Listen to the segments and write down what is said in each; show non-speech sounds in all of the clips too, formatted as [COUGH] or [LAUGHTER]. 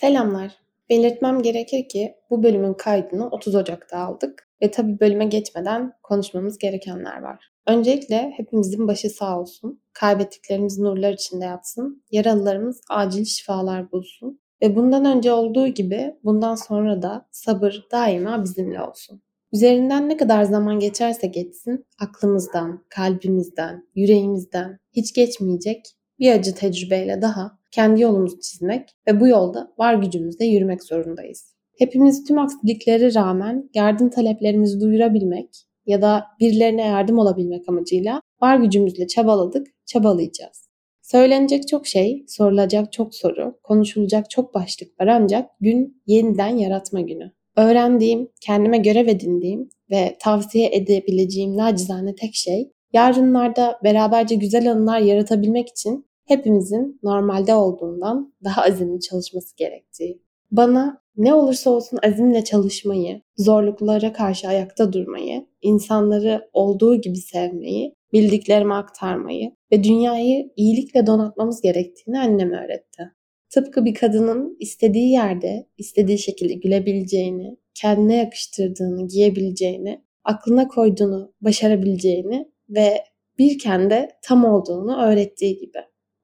Selamlar. Belirtmem gerekir ki bu bölümün kaydını 30 Ocak'ta aldık ve tabii bölüme geçmeden konuşmamız gerekenler var. Öncelikle hepimizin başı sağ olsun. Kaybettiklerimiz nurlar içinde yatsın. Yaralılarımız acil şifalar bulsun. Ve bundan önce olduğu gibi bundan sonra da sabır daima bizimle olsun. Üzerinden ne kadar zaman geçerse geçsin aklımızdan, kalbimizden, yüreğimizden hiç geçmeyecek bir acı tecrübeyle daha kendi yolumuzu çizmek ve bu yolda var gücümüzle yürümek zorundayız. Hepimiz tüm aksiliklere rağmen yardım taleplerimizi duyurabilmek ya da birilerine yardım olabilmek amacıyla var gücümüzle çabaladık, çabalayacağız. Söylenecek çok şey, sorulacak çok soru, konuşulacak çok başlık var ancak gün yeniden yaratma günü. Öğrendiğim, kendime görev edindiğim ve tavsiye edebileceğim nacizane tek şey yarınlarda beraberce güzel anılar yaratabilmek için hepimizin normalde olduğundan daha azimli çalışması gerektiği. Bana ne olursa olsun azimle çalışmayı, zorluklara karşı ayakta durmayı, insanları olduğu gibi sevmeyi, bildiklerimi aktarmayı ve dünyayı iyilikle donatmamız gerektiğini annem öğretti. Tıpkı bir kadının istediği yerde, istediği şekilde gülebileceğini, kendine yakıştırdığını, giyebileceğini, aklına koyduğunu, başarabileceğini ve birken de tam olduğunu öğrettiği gibi.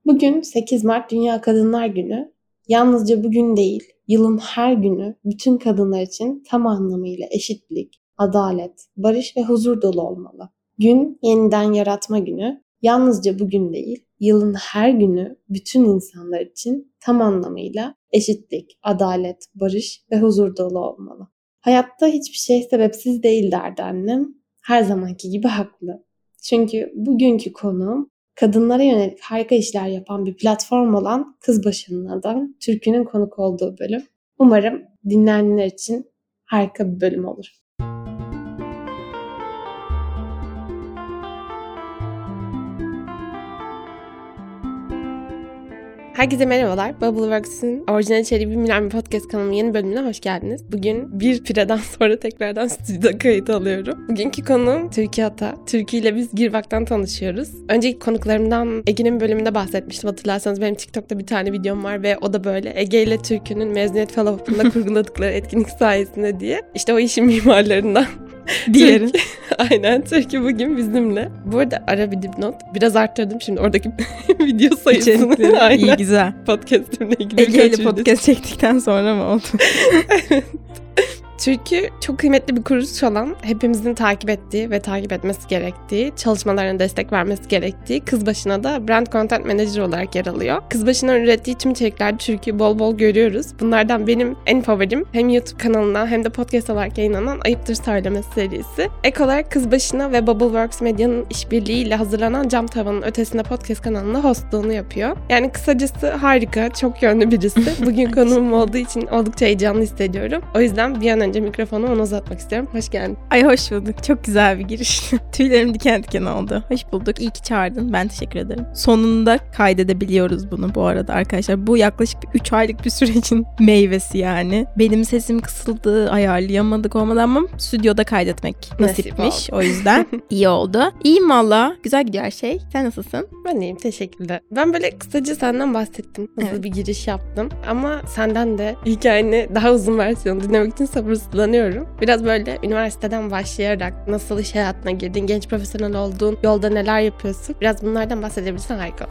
Bugün 8 Mart Dünya Kadınlar Günü. Yalnızca bugün değil, yılın her günü bütün kadınlar için tam anlamıyla eşitlik, adalet, barış ve huzur dolu olmalı. Gün yeniden yaratma günü. Yalnızca bugün değil, yılın her günü bütün insanlar için tam anlamıyla eşitlik, adalet, barış ve huzur dolu olmalı. Hayatta hiçbir şey sebepsiz değil derdi annem. Her zamanki gibi haklı. Çünkü bugünkü konuğum kadınlara yönelik harika işler yapan bir platform olan Kız Başının Adam, Türkü'nün konuk olduğu bölüm. Umarım dinleyenler için harika bir bölüm olur. Herkese merhabalar. Bubbleworks'ın orijinal içeriği bilmeyen bir podcast kanalımın yeni bölümüne hoş geldiniz. Bugün bir pireden [LAUGHS] sonra tekrardan stüdyoda kayıt alıyorum. Bugünkü konuğum Türkiye Ata. Türkiye ile biz Girvak'tan tanışıyoruz. Önceki konuklarımdan Ege'nin bölümünde bahsetmiştim. Hatırlarsanız benim TikTok'ta bir tane videom var ve o da böyle Ege ile Türkü'nün mezuniyet fellowship'ında [LAUGHS] kurguladıkları etkinlik sayesinde diye. İşte o işin mimarlarından [LAUGHS] Diğerin. [LAUGHS] Aynen Türkiye bugün bizimle. Bu arada ara bir dipnot. Biraz arttırdım şimdi oradaki [LAUGHS] video sayısını. Aynen. İyi güzel. Podcast'imle ilgili Ege ile podcast çektikten sonra mı oldu? evet. Türkü çok kıymetli bir kuruluş olan, hepimizin takip ettiği ve takip etmesi gerektiği, çalışmalarına destek vermesi gerektiği Kız Başına da Brand Content Manager olarak yer alıyor. Kız Başına ürettiği tüm içeriklerde Türkü'yü bol bol görüyoruz. Bunlardan benim en favorim hem YouTube kanalına hem de podcast olarak yayınlanan Ayıptır Söylemesi serisi. Ek olarak Kız Başına ve Bubbleworks Medya'nın işbirliğiyle hazırlanan Cam Tavanın Ötesinde podcast kanalında hostluğunu yapıyor. Yani kısacası harika, çok yönlü birisi. Bugün [LAUGHS] konuğum olduğu için oldukça heyecanlı hissediyorum. O yüzden bir an önce mikrofonu ona uzatmak istiyorum. Hoş geldin. Ay hoş bulduk. Çok güzel bir giriş. [LAUGHS] Tüylerim diken diken oldu. Hoş bulduk. İyi ki çağırdın. Ben teşekkür ederim. Sonunda kaydedebiliyoruz bunu bu arada arkadaşlar. Bu yaklaşık 3 aylık bir sürecin [LAUGHS] meyvesi yani. Benim sesim kısıldı, ayarlayamadık olmadan ama stüdyoda kaydetmek nasipmiş. Nasip o yüzden [LAUGHS] iyi oldu. İyiyim valla. Güzel gidiyor her şey. Sen nasılsın? Ben iyiyim. Teşekkürler. Ben böyle kısaca senden bahsettim. Nasıl evet. bir giriş yaptım. Ama senden de hikayeni daha uzun versiyonu dinlemek için sabırsız sabırsızlanıyorum. Biraz böyle üniversiteden başlayarak nasıl iş hayatına girdin, genç profesyonel oldun, yolda neler yapıyorsun? Biraz bunlardan bahsedebilirsen harika.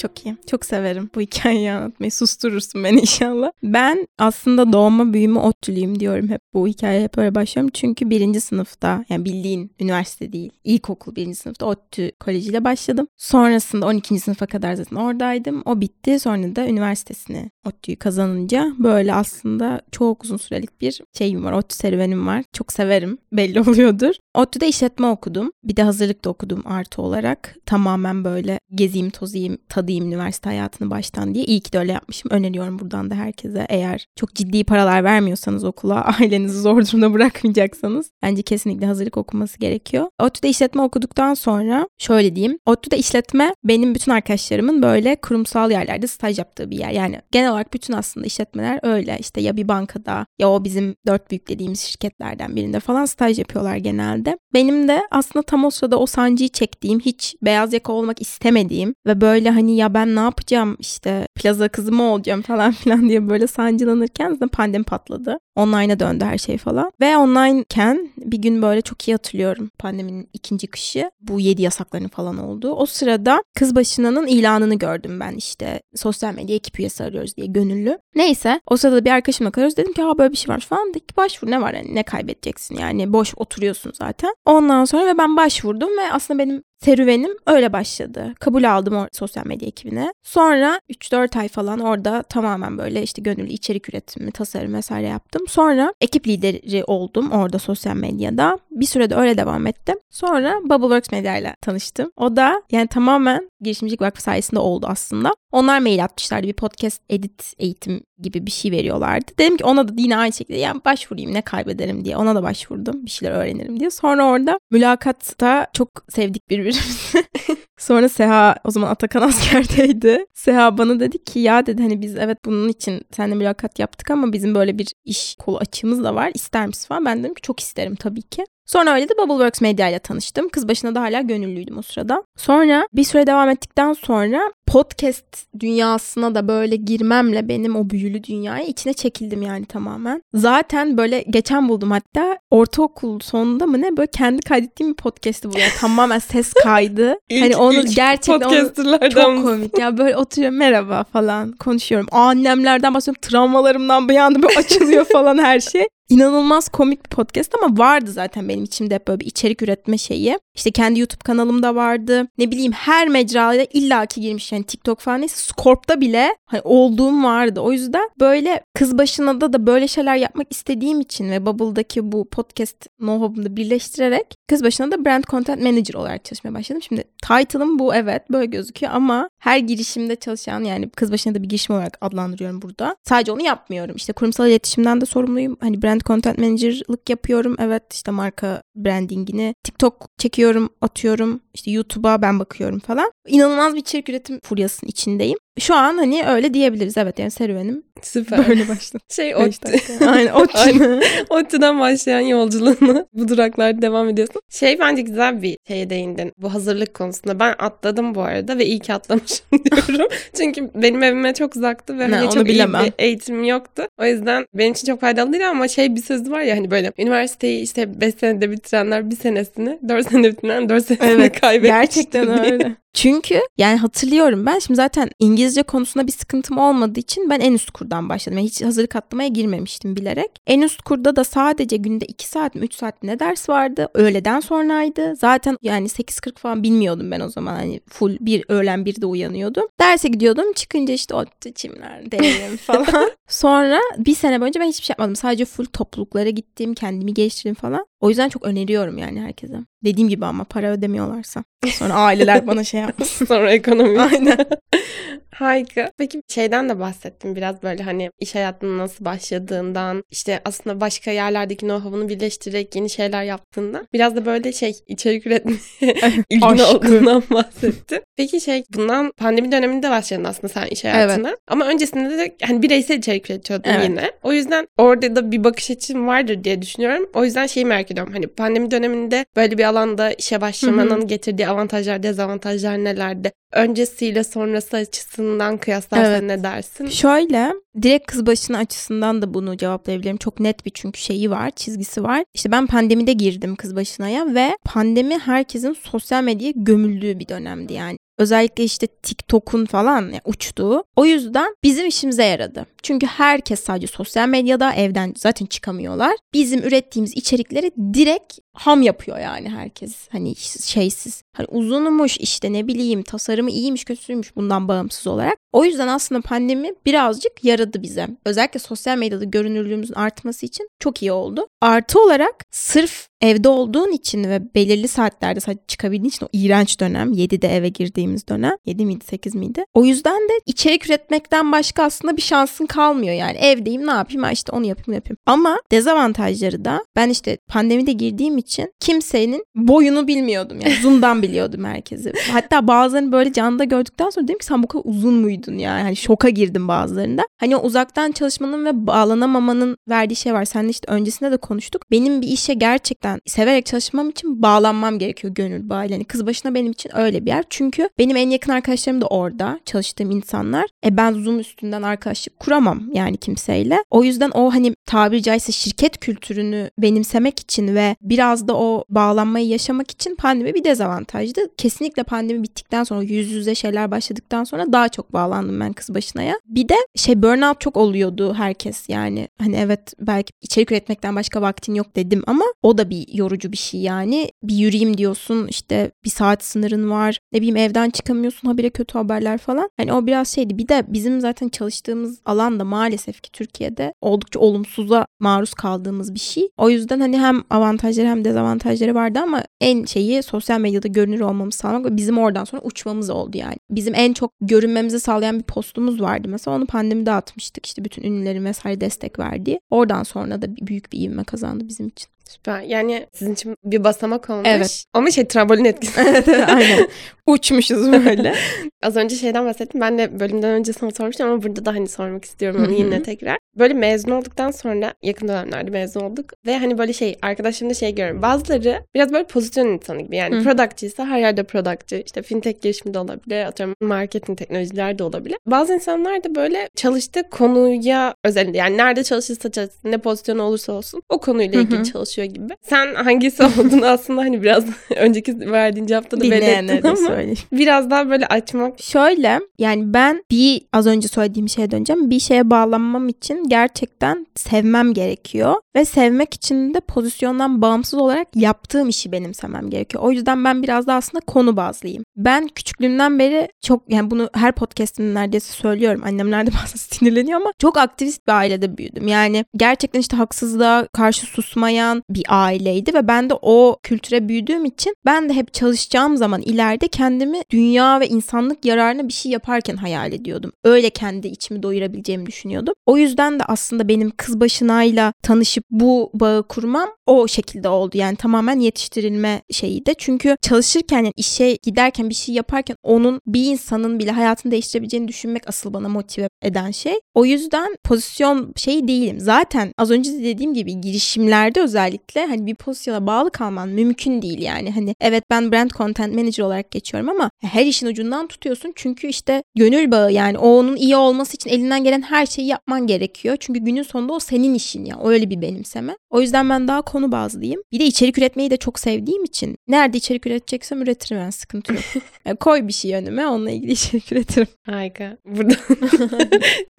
Çok iyi. Çok severim bu hikayeyi anlatmayı. Susturursun beni inşallah. Ben aslında doğma büyüme ODTÜ'lüyüm diyorum hep. Bu hikayeye hep öyle başlıyorum. Çünkü birinci sınıfta yani bildiğin üniversite değil. ilkokul birinci sınıfta ODTÜ kolejiyle başladım. Sonrasında 12. sınıfa kadar zaten oradaydım. O bitti. Sonra da üniversitesini ODTÜ'yü kazanınca böyle aslında çok uzun sürelik bir şeyim var. ODTÜ serüvenim var. Çok severim. Belli [LAUGHS] oluyordur. ODTÜ'de işletme okudum. Bir de hazırlık da okudum artı olarak. Tamamen böyle gezeyim, tozayım, tadı başladığım üniversite hayatını baştan diye. İyi ki de öyle yapmışım. Öneriyorum buradan da herkese. Eğer çok ciddi paralar vermiyorsanız okula, [LAUGHS] ailenizi zor durumda bırakmayacaksanız bence kesinlikle hazırlık okuması gerekiyor. ODTÜ'de işletme okuduktan sonra şöyle diyeyim. ODTÜ'de işletme benim bütün arkadaşlarımın böyle kurumsal yerlerde staj yaptığı bir yer. Yani genel olarak bütün aslında işletmeler öyle. İşte ya bir bankada ya o bizim dört büyük dediğimiz şirketlerden birinde falan staj yapıyorlar genelde. Benim de aslında tam o sırada o sancıyı çektiğim, hiç beyaz yaka olmak istemediğim ve böyle hani ya ben ne yapacağım işte plaza kızı mı olacağım falan [LAUGHS] filan diye böyle sancılanırken zaten pandemi patladı. Online'a döndü her şey falan. Ve onlineken bir gün böyle çok iyi hatırlıyorum pandeminin ikinci kışı. Bu yedi yasakların falan olduğu. O sırada kız başınanın ilanını gördüm ben işte sosyal medya ekip üyesi arıyoruz diye gönüllü. Neyse o sırada bir arkadaşımla kalıyoruz. Dedim ki ha böyle bir şey var falan. Dedik başvur ne var yani ne kaybedeceksin yani boş oturuyorsun zaten. Ondan sonra ve ben başvurdum ve aslında benim serüvenim öyle başladı. Kabul aldım o sosyal medya ekibine. Sonra 3-4 ay falan orada tamamen böyle işte gönüllü içerik üretimi, tasarım vesaire yaptım. Sonra ekip lideri oldum orada sosyal medyada. Bir sürede öyle devam ettim. Sonra Bubbleworks Media ile tanıştım. O da yani tamamen girişimcilik vakfı sayesinde oldu aslında. Onlar mail atmışlardı bir podcast edit eğitim gibi bir şey veriyorlardı. Dedim ki ona da yine aynı şekilde yani başvurayım ne kaybederim diye ona da başvurdum bir şeyler öğrenirim diye. Sonra orada mülakatta çok sevdik birbirimizi. [LAUGHS] Sonra Seha o zaman Atakan [LAUGHS] askerdeydi. Seha bana dedi ki ya dedi hani biz evet bunun için seninle mülakat yaptık ama bizim böyle bir iş kolu açığımız da var. İster misin falan. Ben dedim ki çok isterim tabii ki. Sonra öyle de Bubbleworks Media ile tanıştım. Kız başına da hala gönüllüydüm o sırada. Sonra bir süre devam ettikten sonra podcast dünyasına da böyle girmemle benim o büyülü dünyaya içine çekildim yani tamamen. Zaten böyle geçen buldum hatta ortaokul sonunda mı ne böyle kendi kaydettiğim bir podcast'i bu. Yani [LAUGHS] tamamen ses kaydı. İlk, hani onu ilk gerçekten onu çok komik ya böyle oturuyorum merhaba falan konuşuyorum. Annemlerden bahsediyorum travmalarımdan bir anda böyle açılıyor falan her şey. İnanılmaz komik bir podcast ama vardı zaten benim içimde hep böyle bir içerik üretme şeyi. İşte kendi YouTube kanalımda vardı. Ne bileyim her mecraya illaki girmiş yani TikTok falan neyse Scorp'ta bile hani olduğum vardı. O yüzden böyle kız başına da da böyle şeyler yapmak istediğim için ve Bubble'daki bu podcast da birleştirerek kız başına da brand content manager olarak çalışmaya başladım. Şimdi title'ım bu evet böyle gözüküyor ama her girişimde çalışan yani kız başına da bir girişim olarak adlandırıyorum burada. Sadece onu yapmıyorum. İşte kurumsal iletişimden de sorumluyum. Hani brand content manager'lık yapıyorum. Evet işte marka brandingini. TikTok çekiyorum, atıyorum. İşte YouTube'a ben bakıyorum falan. İnanılmaz bir içerik üretim furyasının içindeyim. Şu an hani öyle diyebiliriz. Evet yani serüvenim Süper. böyle başladı. [LAUGHS] Şey Beş o dakika. [LAUGHS] Aynen o Aynen. ODTÜ'den başlayan yolculuğunu [LAUGHS] bu duraklarda devam ediyorsun. Şey bence güzel bir şeye değindin bu hazırlık konusunda. Ben atladım bu arada ve iyi ki atlamışım diyorum. Çünkü benim evime çok uzaktı ve Ne, hani çok bilemem. iyi bir eğitim yoktu. O yüzden benim için çok faydalı değil ama şey bir söz var ya hani böyle üniversiteyi işte 5 senede bitirenler bir senesini, 4 senede bitirenler 4 senesini Evet, kaybetmiştir Gerçekten öyle. Çünkü yani hatırlıyorum ben şimdi zaten İngilizce konusunda bir sıkıntım olmadığı için ben en üst kurdan başladım. Yani hiç hazırlık atlamaya girmemiştim bilerek. En üst kurda da sadece günde 2 saat mi 3 saat mi ne ders vardı. Öğleden sonraydı. Zaten yani 8.40 falan bilmiyordum ben o zaman. Hani full bir öğlen bir de uyanıyordum. Derse gidiyordum. Çıkınca işte o çimler denerim [LAUGHS] falan. Sonra bir sene boyunca ben hiçbir şey yapmadım. Sadece full topluluklara gittim. Kendimi geliştirdim falan. O yüzden çok öneriyorum yani herkese. Dediğim gibi ama para ödemiyorlarsa. Sonra aileler bana şey yapmasın. [LAUGHS] Sonra ekonomi. Aynen. [LAUGHS] Harika. Peki şeyden de bahsettim biraz böyle hani iş hayatının nasıl başladığından, işte aslında başka yerlerdeki know-how'unu birleştirerek yeni şeyler yaptığından. Biraz da böyle şey içerik üretmeye [LAUGHS] [LAUGHS] ilgin Aşkı. olduğundan bahsettin. Peki şey bundan pandemi döneminde başladın aslında sen iş hayatına. Ama öncesinde de hani bireysel içerik üretiyordun Evet. yine. O yüzden orada da bir bakış açın vardır diye düşünüyorum. O yüzden şeyi merak ediyorum. Hani pandemi döneminde böyle bir alanda işe başlamanın getirdiği avantajlar, dezavantajlar nelerdi? Öncesiyle sonrası açısından kıyaslarsan Evet. ne dersin? Şöyle direkt kız başına açısından da bunu cevaplayabilirim. Çok net bir çünkü şeyi var, çizgisi var. İşte ben pandemide girdim kız başınaya ve pandemi herkesin sosyal medyaya gömüldüğü bir dönemdi yani. Özellikle işte TikTok'un falan yani uçtuğu. O yüzden bizim işimize yaradı. Çünkü herkes sadece sosyal medyada evden zaten çıkamıyorlar. Bizim ürettiğimiz içerikleri direkt ham yapıyor yani herkes. Hani şeysiz. Hani uzunmuş işte ne bileyim tasarımı iyiymiş kötüymüş bundan bağımsız olarak. O yüzden aslında pandemi birazcık yaradı bize. Özellikle sosyal medyada görünürlüğümüzün artması için çok iyi oldu. Artı olarak sırf evde olduğun için ve belirli saatlerde sadece çıkabildiğin için o iğrenç dönem 7'de eve girdiğimiz dönem 7 miydi 8 miydi? O yüzden de içerik üretmekten başka aslında bir şansın kalmıyor yani evdeyim ne yapayım ha işte onu yapayım bunu yapayım. Ama dezavantajları da ben işte pandemide girdiğim için kimsenin boyunu bilmiyordum yani Zoom'dan [LAUGHS] biliyordum herkesi. Hatta bazılarını böyle canlı gördükten sonra dedim ki sen bu kadar uzun muydun yani hani şoka girdim bazılarında. Hani uzaktan çalışmanın ve bağlanamamanın verdiği şey var. Seninle işte öncesinde de konuştuk. Benim bir işe gerçekten gerçekten severek çalışmam için bağlanmam gerekiyor gönül bağıyla. Yani kız başına benim için öyle bir yer. Çünkü benim en yakın arkadaşlarım da orada çalıştığım insanlar. E ben Zoom üstünden arkadaşlık kuramam yani kimseyle. O yüzden o hani tabiri caizse şirket kültürünü benimsemek için ve biraz da o bağlanmayı yaşamak için pandemi bir dezavantajdı. Kesinlikle pandemi bittikten sonra yüz yüze şeyler başladıktan sonra daha çok bağlandım ben kız başınaya. Bir de şey burnout çok oluyordu herkes yani. Hani evet belki içerik üretmekten başka vaktin yok dedim ama o da bir yorucu bir şey yani. Bir yürüyeyim diyorsun işte bir saat sınırın var. Ne bileyim evden çıkamıyorsun habire kötü haberler falan. Hani o biraz şeydi. Bir de bizim zaten çalıştığımız alan da maalesef ki Türkiye'de oldukça olumsuza maruz kaldığımız bir şey. O yüzden hani hem avantajları hem dezavantajları vardı ama en şeyi sosyal medyada görünür olmamız sağlamak ve bizim oradan sonra uçmamız oldu yani. Bizim en çok görünmemizi sağlayan bir postumuz vardı mesela onu pandemide atmıştık işte bütün ünlülerin vesaire destek verdiği. Oradan sonra da büyük bir ivme kazandı bizim için. Süper. Yani sizin için bir basamak olmuş. Evet. Ama şey trambolin etkisi. [LAUGHS] evet, aynen. [LAUGHS] Uçmuşuz böyle. [LAUGHS] Az önce şeyden bahsettim. Ben de bölümden önce sana sormuştum ama burada da hani sormak istiyorum onu yine tekrar. Böyle mezun olduktan sonra yakın dönemlerde mezun olduk. Ve hani böyle şey arkadaşlarımda şey görüyorum. Bazıları biraz böyle pozisyon insanı gibi. Yani productçıysa her yerde productçı. İşte fintech girişimi de olabilir. Atıyorum marketing teknolojiler de olabilir. Bazı insanlar da böyle çalıştığı konuya özel. Yani nerede çalışırsa çalışsın, ne pozisyon olursa olsun o konuyla ilgili çalışıyor gibi. Sen hangisi olduğunu [LAUGHS] aslında hani biraz [LAUGHS] önceki verdiğin cevapta da belirttin ama söyleyeyim. biraz daha böyle açmak. Şöyle yani ben bir az önce söylediğim şeye döneceğim. Bir şeye bağlanmam için gerçekten sevmem gerekiyor. Ve sevmek için de pozisyondan bağımsız olarak yaptığım işi benimsemem gerekiyor. O yüzden ben biraz da aslında konu bazlıyım. Ben küçüklüğümden beri çok yani bunu her podcastimde neredeyse söylüyorum. Annemler de [LAUGHS] bazen sinirleniyor ama çok aktivist bir ailede büyüdüm. Yani gerçekten işte haksızlığa karşı susmayan bir aileydi ve ben de o kültüre büyüdüğüm için ben de hep çalışacağım zaman ileride kendimi dünya ve insanlık yararına bir şey yaparken hayal ediyordum. Öyle kendi içimi doyurabileceğimi düşünüyordum. O yüzden de aslında benim kız başınayla tanışıp bu bağı kurmam o şekilde oldu. Yani tamamen yetiştirilme şeyi de. Çünkü çalışırken yani işe giderken bir şey yaparken onun bir insanın bile hayatını değiştirebileceğini düşünmek asıl bana motive eden şey. O yüzden pozisyon şeyi değilim. Zaten az önce de dediğim gibi girişimlerde özellikle hani bir pozisyona bağlı kalman mümkün değil yani. Hani evet ben brand content manager olarak geçiyorum ama her işin ucundan tutuyorsun. Çünkü işte gönül bağı yani o onun iyi olması için elinden gelen her şeyi yapman gerekiyor. Çünkü günün sonunda o senin işin ya. Öyle bir benimseme. O yüzden ben daha konu bazlıyım. Bir de içerik üretmeyi de çok sevdiğim için nerede içerik üreteceksem üretirim yani sıkıntı yok. [LAUGHS] yani koy bir şey önüme onunla ilgili içerik üretirim. Harika. Burada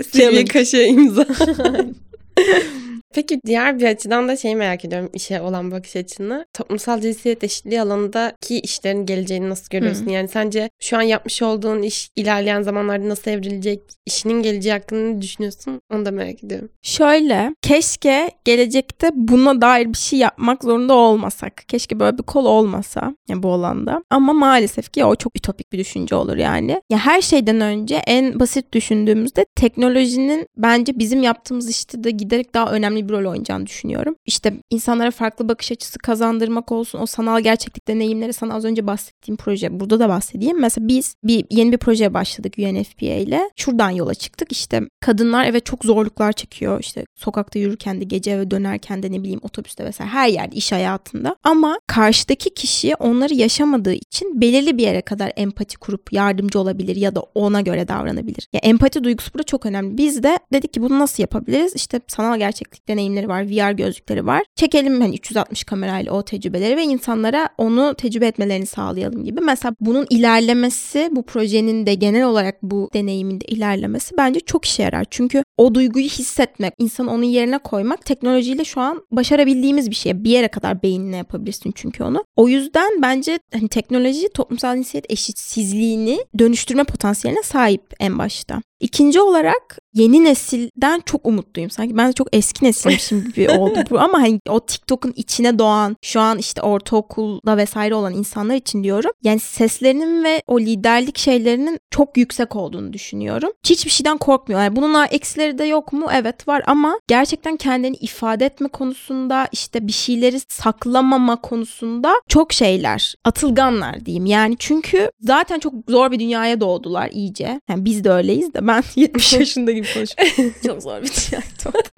[LAUGHS] seviye kaşığı imza. [LAUGHS] Peki diğer bir açıdan da şeyi merak ediyorum işe olan bakış açını. Toplumsal cinsiyet eşitliği alanındaki işlerin geleceğini nasıl görüyorsun? Hı. Yani sence şu an yapmış olduğun iş ilerleyen zamanlarda nasıl evrilecek? İşinin geleceği hakkında ne düşünüyorsun? Onu da merak ediyorum. Şöyle, keşke gelecekte buna dair bir şey yapmak zorunda olmasak. Keşke böyle bir kol olmasa yani bu alanda. Ama maalesef ki o çok ütopik bir düşünce olur yani. Ya her şeyden önce en basit düşündüğümüzde teknolojinin bence bizim yaptığımız işte de giderek daha önemli önemli bir rol oynayacağını düşünüyorum. İşte insanlara farklı bakış açısı kazandırmak olsun, o sanal gerçeklik deneyimleri sana az önce bahsettiğim proje. Burada da bahsedeyim. Mesela biz bir yeni bir projeye başladık UNFPA ile. Şuradan yola çıktık. İşte kadınlar evet çok zorluklar çekiyor. İşte sokakta yürürken de gece eve dönerken de ne bileyim otobüste vesaire her yerde iş hayatında. Ama karşıdaki kişi onları yaşamadığı için belirli bir yere kadar empati kurup yardımcı olabilir ya da ona göre davranabilir. Ya empati duygusu burada çok önemli. Biz de dedik ki bunu nasıl yapabiliriz? İşte sanal gerçeklik deneyimleri var, VR gözlükleri var. Çekelim hani 360 kamerayla o tecrübeleri ve insanlara onu tecrübe etmelerini sağlayalım gibi. Mesela bunun ilerlemesi, bu projenin de genel olarak bu deneyimin de ilerlemesi bence çok işe yarar. Çünkü o duyguyu hissetmek, insan onun yerine koymak teknolojiyle şu an başarabildiğimiz bir şey. Bir yere kadar beynine yapabilirsin çünkü onu. O yüzden bence hani teknoloji toplumsal cinsiyet eşitsizliğini dönüştürme potansiyeline sahip en başta. İkinci olarak yeni nesilden çok umutluyum. Sanki ben de çok eski nesilmişim [LAUGHS] gibi oldu bu ama hani o TikTok'un içine doğan şu an işte ortaokulda vesaire olan insanlar için diyorum. Yani seslerinin ve o liderlik şeylerinin çok yüksek olduğunu düşünüyorum. Hiçbir şeyden korkmuyor. Yani bunun eksileri de yok mu? Evet var ama gerçekten kendini ifade etme konusunda işte bir şeyleri saklamama konusunda çok şeyler. Atılganlar diyeyim. Yani çünkü zaten çok zor bir dünyaya doğdular iyice. Yani biz de öyleyiz de ben 70 yaşında gibi konuşuyorum. [LAUGHS] çok zor bir dünyaya [LAUGHS] doğdu.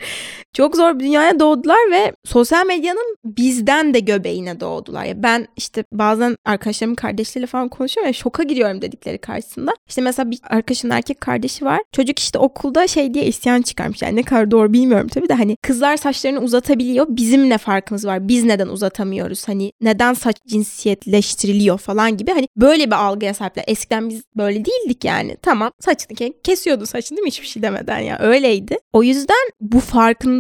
Çok zor bir dünyaya doğdular ve sosyal medyanın bizden de göbeğine doğdular. Ya ben işte bazen arkadaşlarımın kardeşleriyle falan konuşuyorum ve şoka giriyorum dedikleri karşısında. İşte mesela bir arkadaşın erkek kardeşi var. Çocuk işte okulda şey diye isyan çıkarmış. Yani ne kadar doğru bilmiyorum tabii de hani kızlar saçlarını uzatabiliyor. Bizim ne farkımız var? Biz neden uzatamıyoruz? Hani neden saç cinsiyetleştiriliyor falan gibi. Hani böyle bir algıya sahipler. Eskiden biz böyle değildik yani. Tamam saçını kesiyordu saçını değil mi? Hiçbir şey demeden ya. Öyleydi. O yüzden bu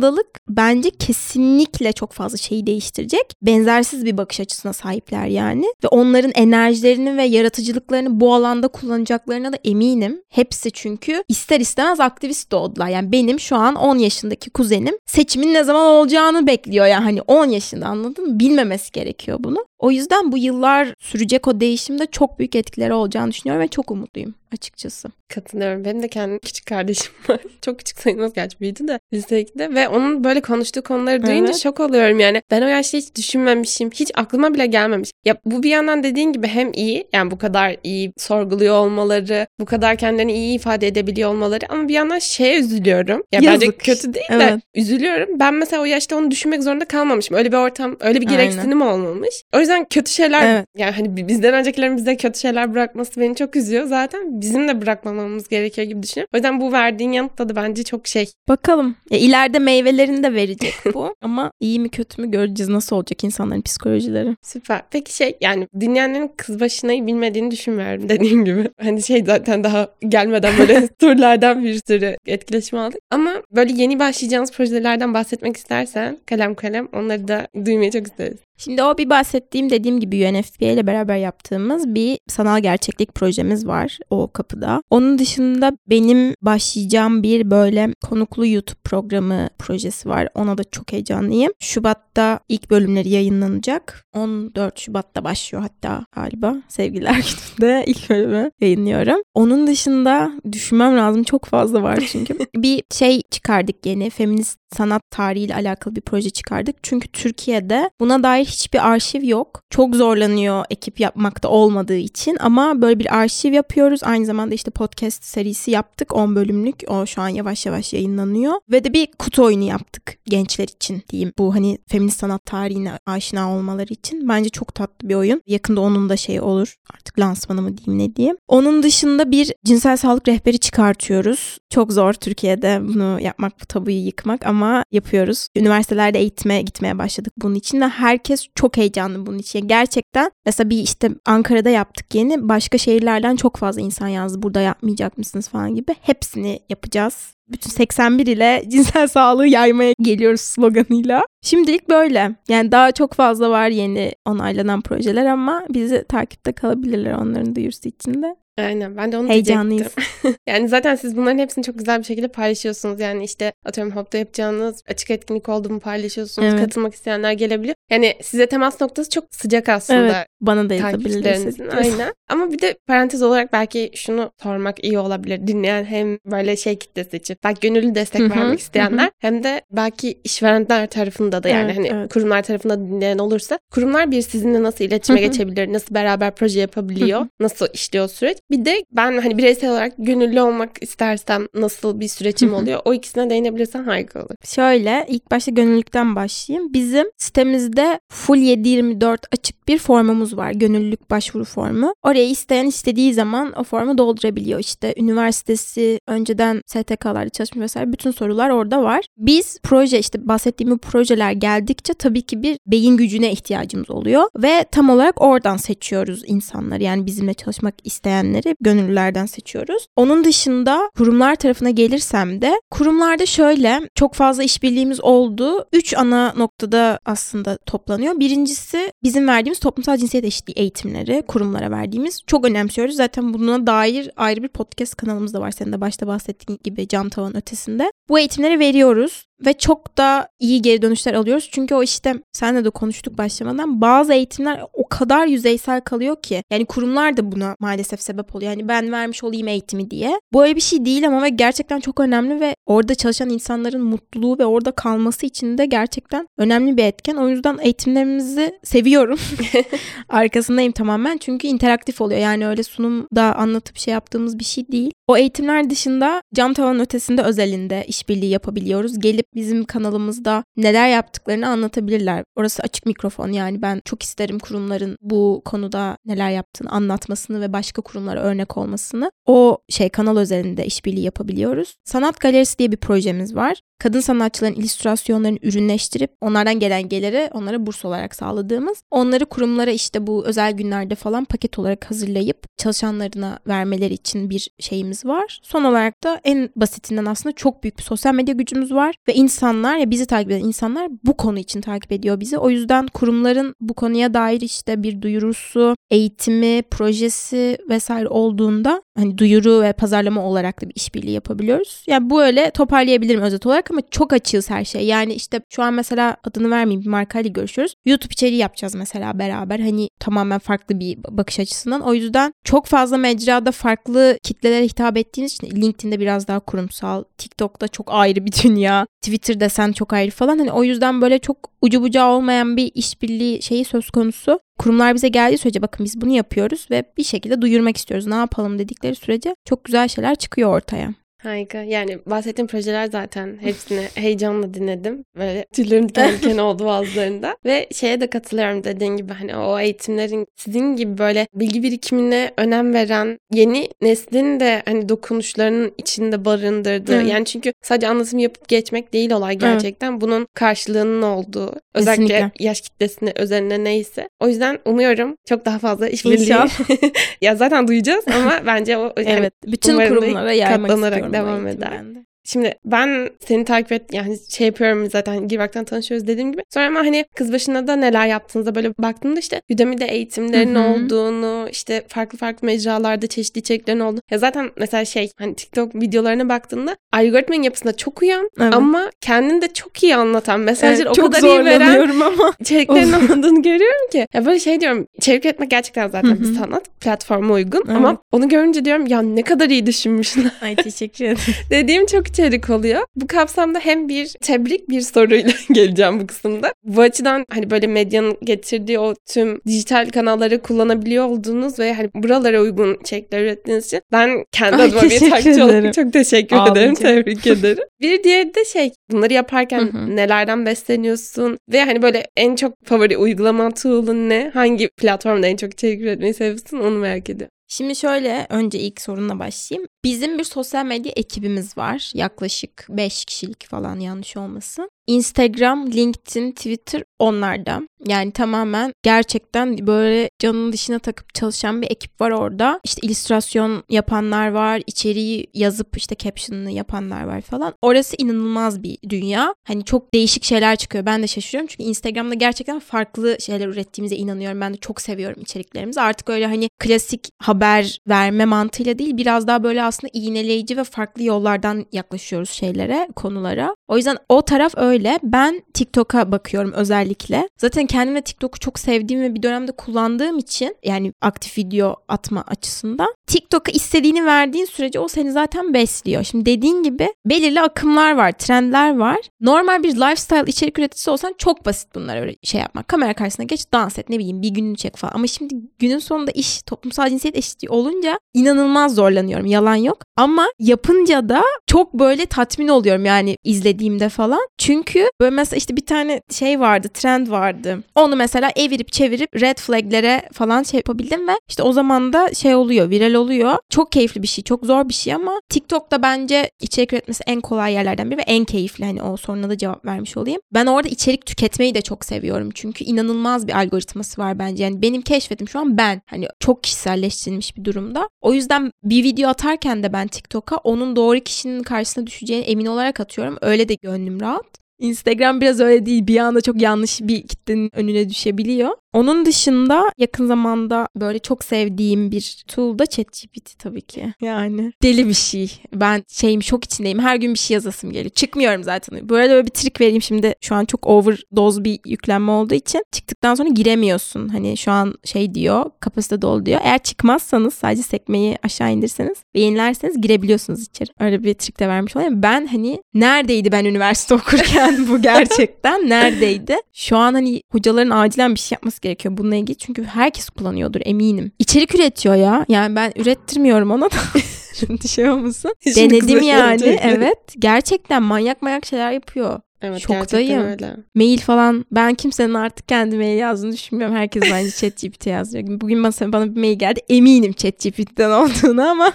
farkındalık bence kesinlikle çok fazla şeyi değiştirecek. Benzersiz bir bakış açısına sahipler yani. Ve onların enerjilerini ve yaratıcılıklarını bu alanda kullanacaklarına da eminim. Hepsi çünkü ister istemez aktivist doğdular. Yani benim şu an 10 yaşındaki kuzenim seçimin ne zaman olacağını bekliyor. Yani hani 10 yaşında anladın mı? Bilmemesi gerekiyor bunu. O yüzden bu yıllar sürecek o değişimde çok büyük etkileri olacağını düşünüyorum ve çok umutluyum açıkçası. Katılıyorum. Benim de kendi küçük kardeşim [LAUGHS] var. Çok küçük sayılmaz gerçi büyüdü de lisedeki ve onun böyle konuştuğu konuları duyunca evet. şok oluyorum yani. Ben o yaşta hiç düşünmemişim. Hiç aklıma bile gelmemiş. Ya bu bir yandan dediğin gibi hem iyi yani bu kadar iyi sorguluyor olmaları, bu kadar kendini iyi ifade edebiliyor olmaları ama bir yandan şeye üzülüyorum. Ya Yazık. bence kötü değil evet. de üzülüyorum. Ben mesela o yaşta onu düşünmek zorunda kalmamışım. Öyle bir ortam, öyle bir gereksinim Aynen. olmamış. O yüzden kötü şeyler evet. yani hani bizden öncekilerin bize kötü şeyler bırakması beni çok üzüyor. Zaten bizim de bırakmamamız gerekiyor gibi düşünüyorum. O yüzden bu verdiğin yanıt da bence çok şey. Bakalım. Ya ileride meyvelerini de verecek bu. [LAUGHS] Ama iyi mi kötü mü göreceğiz. Nasıl olacak insanların psikolojileri. Süper. Peki şey yani dinleyenlerin kız başınayı bilmediğini düşünmüyorum dediğim gibi. Hani şey zaten daha gelmeden böyle [LAUGHS] turlardan bir sürü etkileşim aldık. Ama böyle yeni başlayacağınız projelerden bahsetmek istersen kalem kalem onları da duymayı çok isteriz. Şimdi o bir bahsettiğim dediğim gibi UNFPA ile beraber yaptığımız bir sanal gerçeklik projemiz var o kapıda. Onun dışında benim başlayacağım bir böyle konuklu YouTube programı projesi var. Ona da çok heyecanlıyım. Şubat'ta ilk bölümleri yayınlanacak. 14 Şubat'ta başlıyor hatta galiba. Sevgiler [LAUGHS] gününde ilk bölümü yayınlıyorum. Onun dışında düşünmem lazım çok fazla var çünkü. [LAUGHS] bir şey çıkardık yeni. Feminist sanat tarihiyle alakalı bir proje çıkardık. Çünkü Türkiye'de buna dair hiçbir arşiv yok. Çok zorlanıyor ekip yapmakta olmadığı için ama böyle bir arşiv yapıyoruz. Aynı zamanda işte podcast serisi yaptık 10 bölümlük. O şu an yavaş yavaş yayınlanıyor. Ve de bir kutu oyunu yaptık gençler için diyeyim. Bu hani feminist sanat tarihine aşina olmaları için. Bence çok tatlı bir oyun. Yakında onun da şey olur. Artık lansmanı mı diyeyim ne diyeyim. Onun dışında bir cinsel sağlık rehberi çıkartıyoruz. Çok zor Türkiye'de bunu yapmak, bu tabuyu yıkmak ama yapıyoruz. Üniversitelerde eğitime gitmeye başladık bunun için ve herkes çok heyecanlı bunun için. Gerçekten mesela bir işte Ankara'da yaptık yeni. Başka şehirlerden çok fazla insan yazdı. Burada yapmayacak mısınız falan gibi. Hepsini yapacağız bütün 81 ile [LAUGHS] cinsel sağlığı yaymaya geliyoruz sloganıyla. Şimdilik böyle. Yani daha çok fazla var yeni onaylanan projeler ama bizi takipte kalabilirler onların duyurusu için de. Aynen ben de onu Heyecanlıyız. [LAUGHS] yani zaten siz bunların hepsini çok güzel bir şekilde paylaşıyorsunuz. Yani işte atıyorum Hop'ta yapacağınız açık etkinlik olduğumu paylaşıyorsunuz. Evet. Katılmak isteyenler gelebiliyor. Yani size temas noktası çok sıcak aslında. Evet, bana da yazabilirsiniz. [LAUGHS] Aynen. Ama bir de parantez olarak belki şunu sormak iyi olabilir. Dinleyen hem böyle şey kitlesi için belki gönüllü destek Hı-hı. vermek isteyenler Hı-hı. hem de belki işverenler tarafında da yani evet, hani evet. kurumlar tarafında dinleyen olursa kurumlar bir sizinle nasıl iletişime Hı-hı. geçebilir? Nasıl beraber proje yapabiliyor? Hı-hı. Nasıl işliyor süreç? Bir de ben hani bireysel olarak gönüllü olmak istersem nasıl bir sürecim oluyor? O ikisine değinebilirsen harika olur. Şöyle ilk başta gönüllülükten başlayayım. Bizim sitemizde full 7-24 açık bir formumuz var. Gönüllülük başvuru formu. Oraya isteyen istediği zaman o formu doldurabiliyor. İşte üniversitesi, önceden STK'larda çalışmış vesaire bütün sorular orada var. Biz proje işte bahsettiğim bu projeler geldikçe tabii ki bir beyin gücüne ihtiyacımız oluyor ve tam olarak oradan seçiyoruz insanları. Yani bizimle çalışmak isteyenleri gönüllülerden seçiyoruz. Onun dışında kurumlar tarafına gelirsem de kurumlarda şöyle çok fazla işbirliğimiz oldu. Üç ana noktada aslında toplanıyor. Birincisi bizim verdiğimiz toplumsal cinsiyet eşitliği eğitimleri kurumlara verdiğimiz çok önemsiyoruz. Zaten buna dair ayrı bir podcast kanalımız da var. Senin de başta bahsettiğin gibi cam tavan ötesinde. Bu eğitimleri veriyoruz ve çok da iyi geri dönüşler alıyoruz. Çünkü o işte senle de konuştuk başlamadan bazı eğitimler o kadar yüzeysel kalıyor ki yani kurumlar da buna maalesef sebep oluyor. Yani ben vermiş olayım eğitimi diye. Bu öyle bir şey değil ama ve gerçekten çok önemli ve orada çalışan insanların mutluluğu ve orada kalması için de gerçekten önemli bir etken. O yüzden eğitimlerimizi seviyorum. [LAUGHS] Arkasındayım tamamen çünkü interaktif oluyor. Yani öyle sunumda anlatıp şey yaptığımız bir şey değil. O eğitimler dışında cam tavan ötesinde özelinde işbirliği yapabiliyoruz. Gelip bizim kanalımızda neler yaptıklarını anlatabilirler. Orası açık mikrofon yani ben çok isterim kurumların bu konuda neler yaptığını anlatmasını ve başka kurumlara örnek olmasını. O şey kanal özelinde işbirliği yapabiliyoruz. Sanat galerisi diye bir projemiz var kadın sanatçıların illüstrasyonlarını ürünleştirip onlardan gelen geliri onlara burs olarak sağladığımız, onları kurumlara işte bu özel günlerde falan paket olarak hazırlayıp çalışanlarına vermeleri için bir şeyimiz var. Son olarak da en basitinden aslında çok büyük bir sosyal medya gücümüz var ve insanlar ya bizi takip eden insanlar bu konu için takip ediyor bizi. O yüzden kurumların bu konuya dair işte bir duyurusu, eğitimi, projesi vesaire olduğunda hani duyuru ve pazarlama olarak da bir işbirliği yapabiliyoruz. Yani bu öyle toparlayabilirim özet olarak ama çok açığız her şey. Yani işte şu an mesela adını vermeyeyim bir markayla görüşüyoruz. YouTube içeriği yapacağız mesela beraber. Hani tamamen farklı bir bakış açısından. O yüzden çok fazla mecrada farklı kitlelere hitap ettiğiniz için LinkedIn'de biraz daha kurumsal, TikTok'ta çok ayrı bir dünya, Twitter'da sen çok ayrı falan. Hani o yüzden böyle çok ucu bucağı olmayan bir işbirliği şeyi söz konusu. Kurumlar bize geldiği sürece bakın biz bunu yapıyoruz ve bir şekilde duyurmak istiyoruz. Ne yapalım dedikleri sürece çok güzel şeyler çıkıyor ortaya. Harika. Yani bahsettiğim projeler zaten hepsini [LAUGHS] heyecanla dinledim. Böyle tüylerim diken diken [LAUGHS] oldu bazılarında. Ve şeye de katılıyorum dediğin gibi hani o eğitimlerin sizin gibi böyle bilgi birikimine önem veren yeni neslin de hani dokunuşlarının içinde barındırdığı. Evet. Yani çünkü sadece anlatım yapıp geçmek değil olay gerçekten. Evet. Bunun karşılığının olduğu. Özellikle Kesinlikle. yaş kitlesine özeline neyse. O yüzden umuyorum çok daha fazla işbirliği. [LAUGHS] ya zaten duyacağız ama bence o evet. Bütün kurumlara yaymak istiyorum devam eder. Şimdi ben seni takip et yani şey yapıyorum zaten girvaktan tanışıyoruz dediğim gibi. Sonra ama hani kız başına da neler yaptığınızda böyle baktığımda işte Udemy'de eğitimlerin Hı-hı. olduğunu işte farklı farklı mecralarda çeşitli içeriklerin olduğunu. Ya zaten mesela şey hani TikTok videolarına baktığında algoritmanın yapısında çok uyan evet. ama kendini de çok iyi anlatan mesajları evet, o kadar iyi veren ama. içeriklerin olduğunu görüyorum ki. Ya böyle şey diyorum içerik üretmek gerçekten zaten Hı-hı. bir sanat platforma uygun evet. ama onu görünce diyorum ya ne kadar iyi düşünmüşler. Ay teşekkür ederim. [LAUGHS] Dediğim çok içerik oluyor. Bu kapsamda hem bir tebrik bir soruyla [LAUGHS] geleceğim bu kısımda. Bu açıdan hani böyle medyanın getirdiği o tüm dijital kanalları kullanabiliyor olduğunuz ve hani buralara uygun içerikler ürettiğiniz için ben kendi Ay, adıma bir takipçi olarak çok teşekkür Ağlayacağım. ederim. Tebrik [LAUGHS] ederim. Bir diğeri de şey bunları yaparken nelerden besleniyorsun ve hani böyle en çok favori uygulama tool'un ne? Hangi platformda en çok içerik üretmeyi seviyorsun onu merak ediyorum. Şimdi şöyle önce ilk sorunla başlayayım. Bizim bir sosyal medya ekibimiz var. Yaklaşık 5 kişilik falan yanlış olmasın. Instagram, LinkedIn, Twitter onlarda. Yani tamamen gerçekten böyle canın dışına takıp çalışan bir ekip var orada. İşte illüstrasyon yapanlar var, içeriği yazıp işte caption'ını yapanlar var falan. Orası inanılmaz bir dünya. Hani çok değişik şeyler çıkıyor. Ben de şaşırıyorum çünkü Instagram'da gerçekten farklı şeyler ürettiğimize inanıyorum. Ben de çok seviyorum içeriklerimizi. Artık öyle hani klasik haber verme mantığıyla değil biraz daha böyle aslında iğneleyici ve farklı yollardan yaklaşıyoruz şeylere, konulara. O yüzden o taraf öyle. Ben TikTok'a bakıyorum özellikle. Zaten kendime TikTok'u çok sevdiğim ve bir dönemde kullandığım için yani aktif video atma açısından TikTok'a istediğini verdiğin sürece o seni zaten besliyor. Şimdi dediğin gibi belirli akımlar var, trendler var. Normal bir lifestyle içerik üreticisi olsan çok basit bunlar öyle şey yapmak. Kamera karşısına geç, dans et, ne bileyim bir gününü çek falan. Ama şimdi günün sonunda iş toplumsal cinsiyet eşitliği olunca inanılmaz zorlanıyorum. Yalan yok. Ama yapınca da çok böyle tatmin oluyorum yani izlediğimde falan. Çünkü Çünkü böyle mesela işte bir tane şey vardı, trend vardı. Onu mesela evirip çevirip red flaglere falan şey yapabildim ve işte o zaman da şey oluyor, viral oluyor. Çok keyifli bir şey, çok zor bir şey ama TikTok'ta bence içerik üretmesi en kolay yerlerden biri ve en keyifli. Hani o soruna da cevap vermiş olayım. Ben orada içerik tüketmeyi de çok seviyorum. Çünkü inanılmaz bir algoritması var bence. Yani benim keşfetim şu an ben. Hani çok kişiselleştirilmiş bir durumda. O yüzden bir video atarken de ben TikTok'a onun doğru kişinin karşısına düşeceğine emin olarak atıyorum. Öyle de gönlüm rahat. Instagram biraz öyle değil. Bir anda çok yanlış bir kitlenin önüne düşebiliyor. Onun dışında yakın zamanda böyle çok sevdiğim bir tool da ChatGPT tabii ki. Yani deli bir şey. Ben şeyim şok içindeyim. Her gün bir şey yazasım geliyor. Çıkmıyorum zaten. Böyle böyle bir trik vereyim şimdi. Şu an çok overdose bir yüklenme olduğu için çıktıktan sonra giremiyorsun. Hani şu an şey diyor kapasite dolu diyor. Eğer çıkmazsanız sadece sekmeyi aşağı indirseniz ve yenilerseniz girebiliyorsunuz içeri. Öyle bir trik de vermiş olayım. Ben hani neredeydi ben üniversite [LAUGHS] okurken bu gerçekten neredeydi? Şu an hani hocaların acilen bir şey yapması gerekiyor bununla ilgili. Çünkü herkes kullanıyordur eminim. İçerik üretiyor ya. Yani ben ürettirmiyorum ona da. [LAUGHS] Şimdi şey olmasın. Şimdi Denedim [LAUGHS] yani. Evet. Gerçekten manyak manyak şeyler yapıyor. Evet Şoktayım. öyle. Mail falan ben kimsenin artık kendi mail yazdığını düşünmüyorum. Herkes bence [LAUGHS] ChatGPT yazıyor. Bugün bana, bana bir mail geldi. Eminim ChatGPT'den olduğunu ama.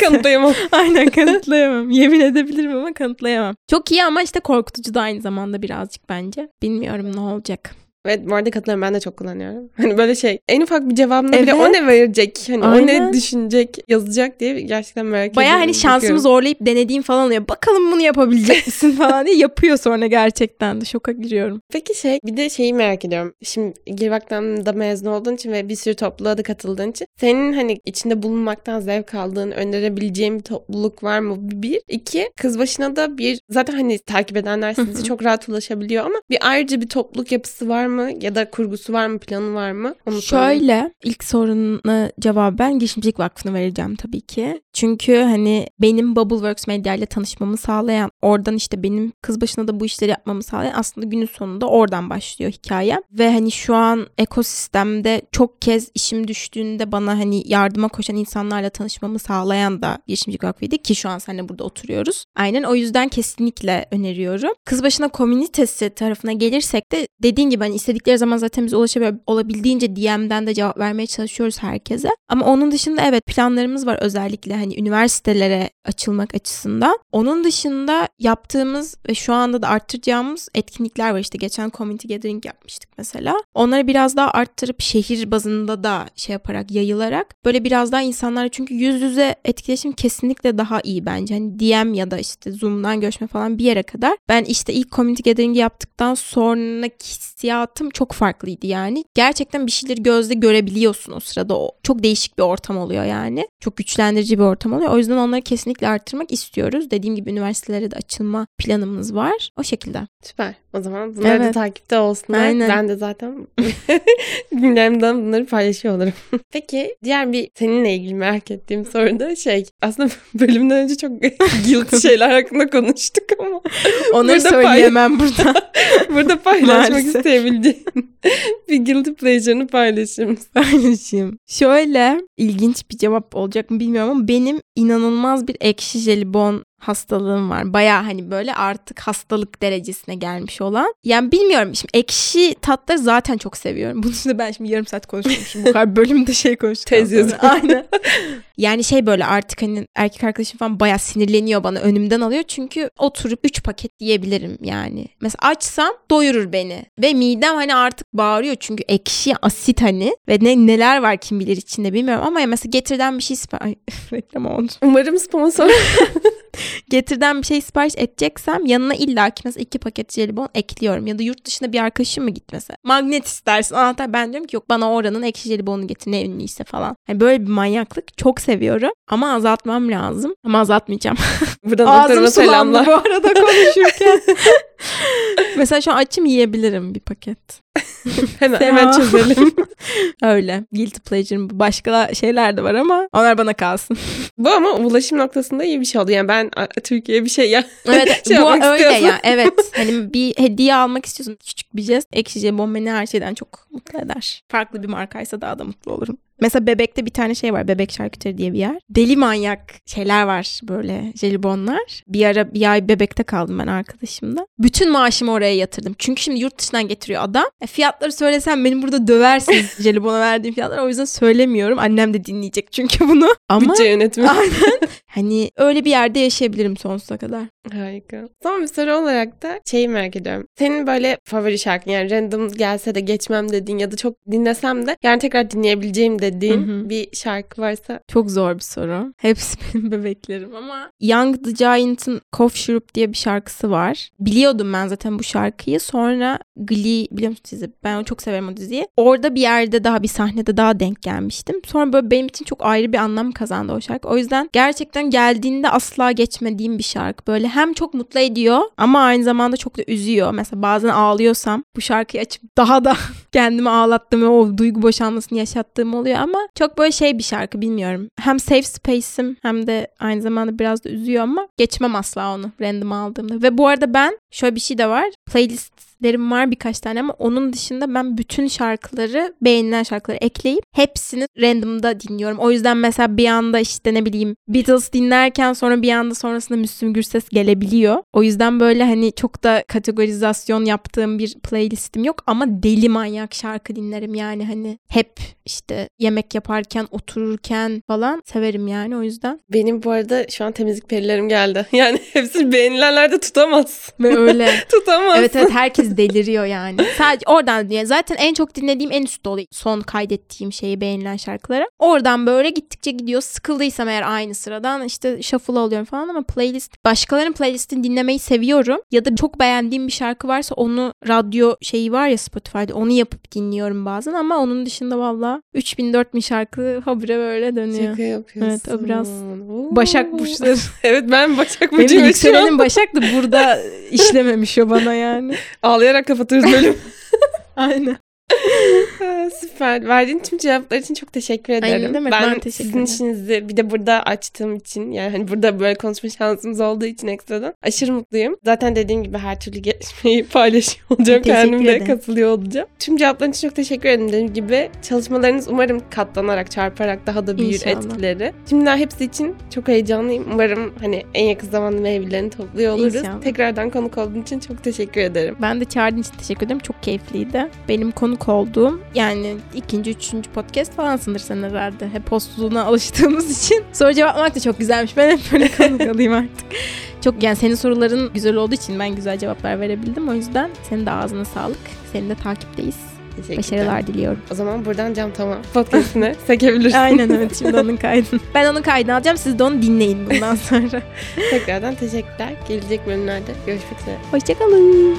Kanıtlayamam. Aynen kanıtlayamam. Yemin edebilirim ama kanıtlayamam. Çok iyi ama işte korkutucu da aynı zamanda birazcık bence. Bilmiyorum ne olacak. Evet bu arada katılıyorum ben de çok kullanıyorum. [LAUGHS] Hani böyle şey en ufak bir cevabına bile Evet. o ne verecek? Hani o Aynen. ne düşünecek, yazacak diye gerçekten merak ediyorum. Baya hani şansımı bakıyorum. zorlayıp denediğim falan oluyor. Bakalım bunu yapabilecek [LAUGHS] misin falan diye yapıyor sonra gerçekten de şoka giriyorum. Peki şey bir de şeyi merak ediyorum. Şimdi Girvak'tan da mezun olduğun için ve bir sürü topluluğa da katıldığın için senin hani içinde bulunmaktan zevk aldığın, önerebileceğin bir topluluk var mı? Bir. iki kız başına da bir zaten hani takip edenler sizi çok rahat ulaşabiliyor ama bir ayrıca bir topluluk yapısı var mı? Ya da kurgusu var mı? Planı var mı? Onu. Şöyle ilk soruna cevaben Girişimcilik Vakfı'nı vereceğim tabii ki. Çünkü hani benim Bubbleworks Medya ile tanışmamı sağlayan, oradan işte benim kız başına da bu işleri yapmamı sağlayan aslında günün sonunda oradan başlıyor hikayem. Ve hani şu an ekosistemde çok kez işim düştüğünde bana hani yardıma koşan insanlarla tanışmamı sağlayan da Girişimcilik Vakfı'ydı ki şu an seninle burada oturuyoruz. Aynen o yüzden kesinlikle öneriyorum. Kız başına komünitesi tarafına gelirsek de dediğin gibi hani istedikleri zaman zaten biz ulaşabiliyor. Olabildiğince DM'den de cevap vermeye çalışıyoruz herkese. Ama onun dışında evet planlarımız var özellikle hani üniversitelere açılmak açısından. Onun dışında yaptığımız ve şu anda da arttıracağımız etkinlikler var. İşte geçen community gathering yapmıştık mesela. Onları biraz daha arttırıp şehir bazında da şey yaparak yayılarak böyle biraz daha insanlar çünkü yüz yüze etkileşim kesinlikle daha iyi bence. Hani DM ya da işte Zoom'dan görüşme falan bir yere kadar. Ben işte ilk community gathering'i yaptıktan sonraki hissiyatım çok farklıydı yani. Gerçekten bir şeyleri gözle görebiliyorsun o sırada. O çok değişik bir ortam oluyor yani. Çok güçlendirici bir ortam oluyor. O yüzden onları kesinlikle arttırmak istiyoruz. Dediğim gibi üniversitelere de açılma planımız var. O şekilde. Süper. O zaman bunlar da Evet. takipte olsunlar. Aynen. Ben de zaten [LAUGHS] gündemden bunları paylaşıyor olurum. [LAUGHS] Peki diğer bir seninle ilgili merak ettiğim soru da şey aslında [LAUGHS] bölümden önce çok guilty şeyler hakkında konuştuk ama Onları Burada söyleyemem burada. burada paylaşmak Maalesef. isteyebileceğin bir guilty pleasure'ını paylaşır mısın? paylaşayım. Şöyle ilginç bir cevap olacak mı bilmiyorum ama benim inanılmaz bir ekşi jelibon hastalığım var. Baya hani böyle artık hastalık derecesine gelmiş olan. Yani bilmiyorum şimdi ekşi tatları zaten çok seviyorum. [LAUGHS] Bunun üstüne ben şimdi yarım saat konuşmuşum. Bu kadar bölümde şey konuştuk. Tez yazıyor. Aynen. [LAUGHS] Yani şey böyle artık hani erkek arkadaşım falan baya sinirleniyor bana önümden alıyor. Çünkü oturup 3 paket yiyebilirim yani. Mesela açsam doyurur beni. Ve midem hani artık bağırıyor çünkü ekşi asit hani. Ve ne neler var kim bilir içinde bilmiyorum ama ya mesela getirden bir şey sipariş... [LAUGHS] Reklam oldu. Umarım sponsor. Getirden bir şey sipariş edeceksem yanına illa ki mesela iki paket jelibon ekliyorum. Ya da yurt dışında bir arkadaşım mı git mesela. Magnet istersin anahtar. Ben diyorum ki yok bana oranın ekşi jelibonunu getir ne ünlüyse falan. Yani böyle bir manyaklık çok seviyorum. Ama azaltmam lazım. Ama azaltmayacağım. [LAUGHS] Buradan Ağzım sulandı selamlar. bu arada konuşurken. [LAUGHS] mesela şu an açım yiyebilirim bir paket. [LAUGHS] Hemen, hemen çözelim. [LAUGHS] Öyle. Guilty pleasure'ım. Başka şeyler de var ama onlar bana kalsın. Bu ama ulaşım noktasında iyi bir şey oldu. Yani ben a, Türkiye'ye bir şey ya. Evet Şey bu öyle istiyorsun. ya. Evet. Hani bir hediye almak istiyorsun. Küçük bir jest. Ekşi jelibon beni her şeyden çok mutlu eder. Farklı bir markaysa daha da mutlu olurum. Mesela Bebek'te bir tane şey var. Bebek Şarküteri diye bir yer. Deli manyak şeyler var böyle jelibonlar. Bir ara bir ay Bebek'te kaldım ben arkadaşımla. Bütün maaşımı oraya yatırdım. Çünkü şimdi yurt dışından getiriyor adam. E, fiyatları söylesem beni burada döversiniz [LAUGHS] jelibona verdiğim fiyatlar. O yüzden söylemiyorum. Annem de dinleyecek çünkü bunu. Ama Bütçe yönetimi. [LAUGHS] aynen hani öyle bir yerde yaşayabilirim sonsuza kadar. Harika. Son bir soru olarak da şeyi merak ediyorum. Senin böyle favori şarkın yani random gelse de geçmem dediğin ya da çok dinlesem de yani tekrar dinleyebileceğim dediğin Hı hı. bir şarkı varsa Çok zor bir soru. Hepsi [LAUGHS] benim bebeklerim ama Young the Giant'ın Cough Syrup diye bir şarkısı var. Biliyordum ben zaten bu şarkıyı. Sonra Glee biliyor musun dizi? Ben çok severim o diziyi. Orada bir yerde daha bir sahnede daha denk gelmiştim. Sonra böyle benim için çok ayrı bir anlam kazandı o şarkı. O yüzden gerçekten geldiğinde asla geçmediğim bir şarkı. Böyle hem çok mutlu ediyor ama aynı zamanda çok da üzüyor. Mesela bazen ağlıyorsam bu şarkıyı açıp daha da [LAUGHS] kendimi ağlattığım ve o duygu boşanmasını yaşattığım oluyor ama çok böyle şey bir şarkı bilmiyorum. Hem safe space'im hem de aynı zamanda biraz da üzüyor ama geçmem asla onu random aldığımda. Ve bu arada ben şöyle bir şey de var. Playlistlerim var birkaç tane ama onun dışında ben bütün şarkıları beğenilen şarkıları ekleyip hepsini random'da dinliyorum. O yüzden mesela bir anda işte ne bileyim Beatles dinlerken sonra bir anda sonrasında Müslüm Gürses gelebiliyor. O yüzden böyle hani çok da kategorizasyon yaptığım bir playlistim yok ama deli manyak şarkı dinlerim yani hani hep işte yemek yaparken otururken falan severim yani o yüzden. benim bu arada şu an temizlik perilerim geldi. [LAUGHS] Yani hepsini beğenilenlerde tutamaz. Ve [LAUGHS] öyle. [LAUGHS] tutamaz. evet evet herkes deliriyor yani. Sadece oradan dinliyor. Zaten en çok dinlediğim en üstte oluyor. Son kaydettiğim şeyi beğenilen şarkılara. Oradan böyle gittikçe gidiyor. Sıkıldıysam eğer aynı sıradan işte shuffle alıyorum falan ama playlist başkalarının playlistini dinlemeyi seviyorum. Ya da çok beğendiğim bir şarkı varsa onu radyo şeyi var ya Spotify'da onu yapıp dinliyorum bazen ama onun dışında valla 3000 4000 şarkı habire böyle dönüyor. Şaka yapıyorsun. Evet, o biraz Oo. Başak burçları. [LAUGHS] evet ben Başak Benim Burcu'yum an. yükselenim Başak da burada [LAUGHS] işlememiş o bana yani. Ağlayarak kapatıyoruz bölüm. [LAUGHS] Aynen. Ha, [LAUGHS] Süper. Verdiğin tüm cevaplar için çok teşekkür ederim. ne demek, ben teşekkür sizin ederim. işinizi bir de burada açtığım için yani hani burada böyle konuşma şansımız olduğu için ekstradan aşırı mutluyum. Zaten dediğim gibi her türlü gelişmeyi [LAUGHS] paylaşıyor olacağım. Teşekkür Kendim de ederim. katılıyor olacağım. Tüm cevapların için çok teşekkür ederim. Dediğim gibi çalışmalarınız umarım katlanarak, çarparak daha da büyür İnşallah. etkileri. Şimdiden hepsi için çok heyecanlıyım. Umarım hani en yakın zamanda meyvelerini topluyor oluruz. İnşallah. Tekrardan konuk olduğun için çok teşekkür ederim. Ben de çağırdığın için teşekkür ederim. Çok keyifliydi. Benim konuk olduğum yani ikinci, üçüncü podcast falansındır sen herhalde. Hep postluğuna alıştığımız için. [LAUGHS] Soru cevaplamak da çok güzelmiş. Ben hep böyle konuk [LAUGHS] alayım artık. Çok yani senin soruların güzel olduğu için ben güzel cevaplar verebildim. O yüzden senin de ağzına sağlık. Senin de takipteyiz. Başarılar diliyorum. O zaman buradan cam tamam podcastine [LAUGHS] sekebilirsin. Aynen evet şimdi onun kaydını. Ben onun kaydını alacağım. Siz de onu dinleyin bundan sonra. Tekrardan teşekkürler. Gelecek bölümlerde görüşmek üzere. Hoşçakalın.